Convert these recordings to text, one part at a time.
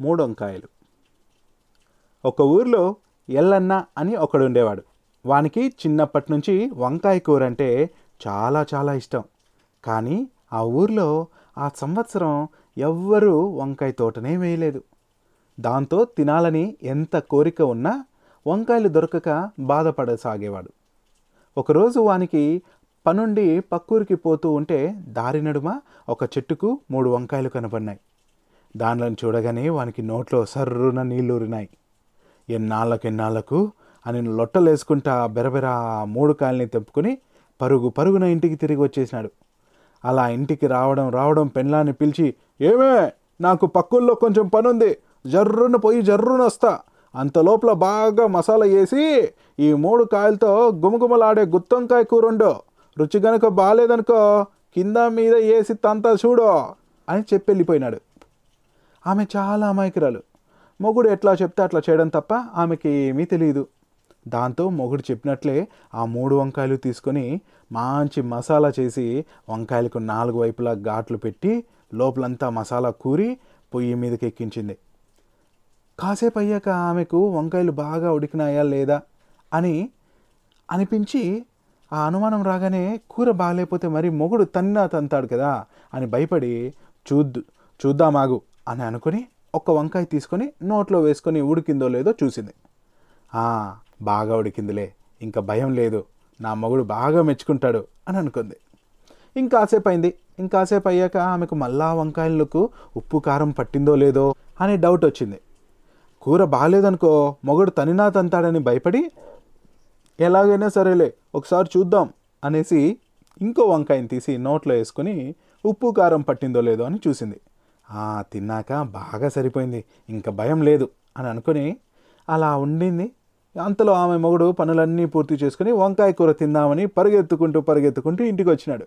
మూడు వంకాయలు ఒక ఊర్లో ఎల్లన్న అని ఒకడు ఉండేవాడు వానికి చిన్నప్పటి నుంచి వంకాయ కూర అంటే చాలా చాలా ఇష్టం. కానీ ఆ ఊర్లో ఆ సంవత్సరం ఎవ్వరూ వంకాయ తోటనే వేయలేదు. దాంతో తినాలని ఎంత కోరిక ఉన్నా వంకాయలు దొరకక బాధపడసాగేవాడు. ఒకరోజు వానికి పనుండి పక్కూరికి పోతూ ఉంటే దారి నడుమ ఒక చెట్టుకు మూడు వంకాయలు కనపడినాయి దానిలో చూడగానే వానికి నోట్లో సర్రున నీళ్ళూరినాయి. ఎన్నాళ్ళకు ఎన్నాళ్ళకు అని లొట్టలేసుకుంటా బెరబెర మూడు కాయల్ని తెంపుకొని పరుగు పరుగున ఇంటికి తిరిగి వచ్చేసినాడు. అలా ఇంటికి రావడం రావడం పెళ్ళాన్ని పిలిచి ఏమే నాకు పక్కుల్లో కొంచెం పనుంది జర్రున పోయి జర్రున వస్తా. అంత లోపల బాగా మసాలా వేసి ఈ మూడు కాయలతో గుమగుమలాడే గుత్తొంకాయ కూరుండో. రుచి గనుక బాగాలేదనుకో కింద మీద వేసి తంతా చూడో అని చెప్పి వెళ్ళిపోయినాడు ఆమె చాలా అమాయకురాలు. మొగుడు ఎట్లా చెప్తే అట్లా చేయడం తప్ప ఆమెకి ఏమీ తెలియదు దాంతో మొగుడు చెప్పినట్లే ఆ మూడు వంకాయలు తీసుకొని మంచి మసాలా చేసి వంకాయలకు నాలుగు వైపులా ఘాట్లు పెట్టి లోపలంతా మసాలా కూరి పొయ్యి మీదకి ఎక్కించింది కాసేపు అయ్యాక ఆమెకు వంకాయలు బాగా ఉడికినాయా లేదా? అని అనిపించి ఆ అనుమానం రాగానే కూర బాగాలేకపోతే మరి మొగుడు తన్నా తంతాడు కదా అని భయపడి చూద్దు చూద్దామాగు అని అనుకుని ఒక వంకాయ తీసుకొని నోట్లో వేసుకొని ఉడికిందో లేదో చూసింది. బాగా ఉడికిందిలే. ఇంకా భయం లేదు. నా మొగుడు బాగా మెచ్చుకుంటాడు అని అనుకుంది. ఇంకాసేపు అయింది ఇంకాసేపు అయ్యాక ఆమెకు మళ్ళా వంకాయలకు ఉప్పు కారం పట్టిందో లేదో అనే డౌట్ వచ్చింది. కూర బాగాలేదనుకో మొగుడు తనినా తంతాడని భయపడి ఎలాగైనా సరేలే ఒకసారి చూద్దాం అనేసి ఇంకో వంకాయని తీసి నోట్లో వేసుకొని ఉప్పు కారం పట్టిందో లేదో అని చూసింది. తిన్నాక బాగా సరిపోయింది ఇంకా భయం లేదు అని అనుకుని అలా ఉండింది. అంతలో ఆమె మొగుడు పనులన్నీ పూర్తి చేసుకుని వంకాయ కూర తిందామని పరిగెత్తుకుంటూ పరిగెత్తుకుంటూ ఇంటికి వచ్చినాడు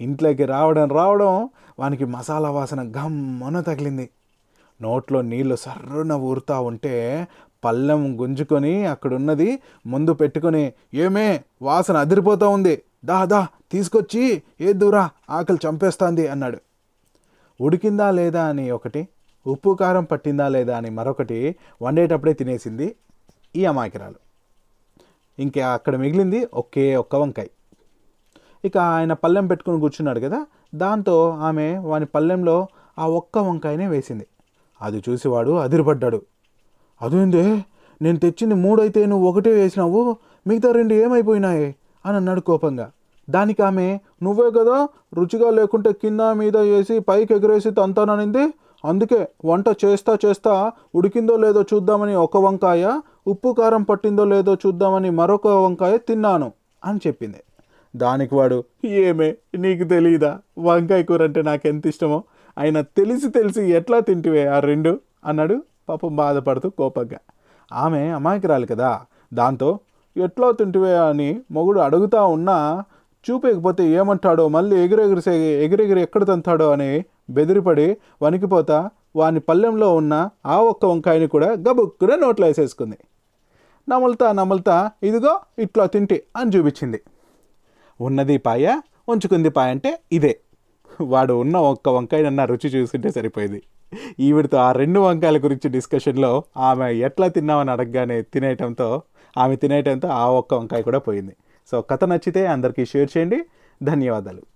ఇంట్లోకి రావడం రావడం వానికి మసాలా వాసన గమ్మన తగిలింది. నోట్లో నీళ్ళు సర్రున ఊరుతా ఉంటే పళ్ళెం గుంజుకొని అక్కడున్నది ముందు పెట్టుకొని ఏమే వాసన అదిరిపోతూ ఉంది. దా దా తీసుకొచ్చి ఏ దూరా ఆకలి చంపేస్తాంది అన్నాడు. ఉడికిందా లేదా అని ఒకటి ఉప్పు కారం పట్టిందా లేదా అని మరొకటి వండేటప్పుడే తినేసింది ఈ అమాయకురాలు. ఇంకా అక్కడ మిగిలింది ఒకే ఒక్క వంకాయ. ఇక ఆయన పళ్ళెం పెట్టుకుని కూర్చున్నాడు కదా దాంతో ఆమె వాని పళ్ళెంలో ఆ ఒక్క వంకాయనే వేసింది. అది చూసి వాడు అదిరిపడ్డాడు. అదేందే నేను తెచ్చింది మూడైతే నువ్వు ఒకటే వేసినావు మిగతా రెండు ఏమైపోయినాయి? అని అన్నాడు కోపంగా. దానికి ఆమె నువ్వే కదా రుచిగా లేకుంటే కింద మీద వేసి పైకి ఎగరేసి తంతాననింది? అందుకే వంట చేస్తా చేస్తా ఉడికిందో లేదో చూద్దామని ఒక వంకాయ ఉప్పు కారం పట్టిందో లేదో చూద్దామని మరొక వంకాయ తిన్నాను అని చెప్పింది. దానికి వాడు ఏమే నీకు తెలియదా వంకాయ కూర అంటే నాకు ఎంత ఇష్టమో? ఆయన తెలిసి తెలిసి ఎట్లా తింటివే ఆ రెండు? అన్నాడు పాపం బాధపడుతూ కోపంగా. ఆమె అమాయకురాలు కదా దాంతో ఎట్లా తింటివే అని మొగుడు అడుగుతా ఉన్నా చూపేకపోతే ఏమంటాడో మళ్ళీ ఎగిరెగిరిసే ఎగిరెగిరి ఎక్కడ తంతాడో అని బెదిరిపడి వణికిపోతా వాని పళ్ళెంలో ఉన్న ఆ ఒక్క వంకాయని కూడా గబుక్కున నోట్లో వేసేసుకుంది. నమలుతా నమలుతా ఇదిగో ఇట్లా తింటి అని చూపించింది. ఉన్నది పాయ ఉంచుకుంది పాయ అంటే ఇదే. వాడు ఉన్న ఒక్క వంకాయనన్న రుచి చూసింటే సరిపోయింది. ఈవిడితో ఆ రెండు వంకాయల గురించి డిస్కషన్లో ఆమె ఎట్లా తిన్నామని అడగగానే తినేయటంతో ఆమె తినేయటంతో ఆ ఒక్క వంకాయ కూడా పోయింది. సో కథ నచ్చితే అందరికీ షేర్ చేయండి. ధన్యవాదాలు.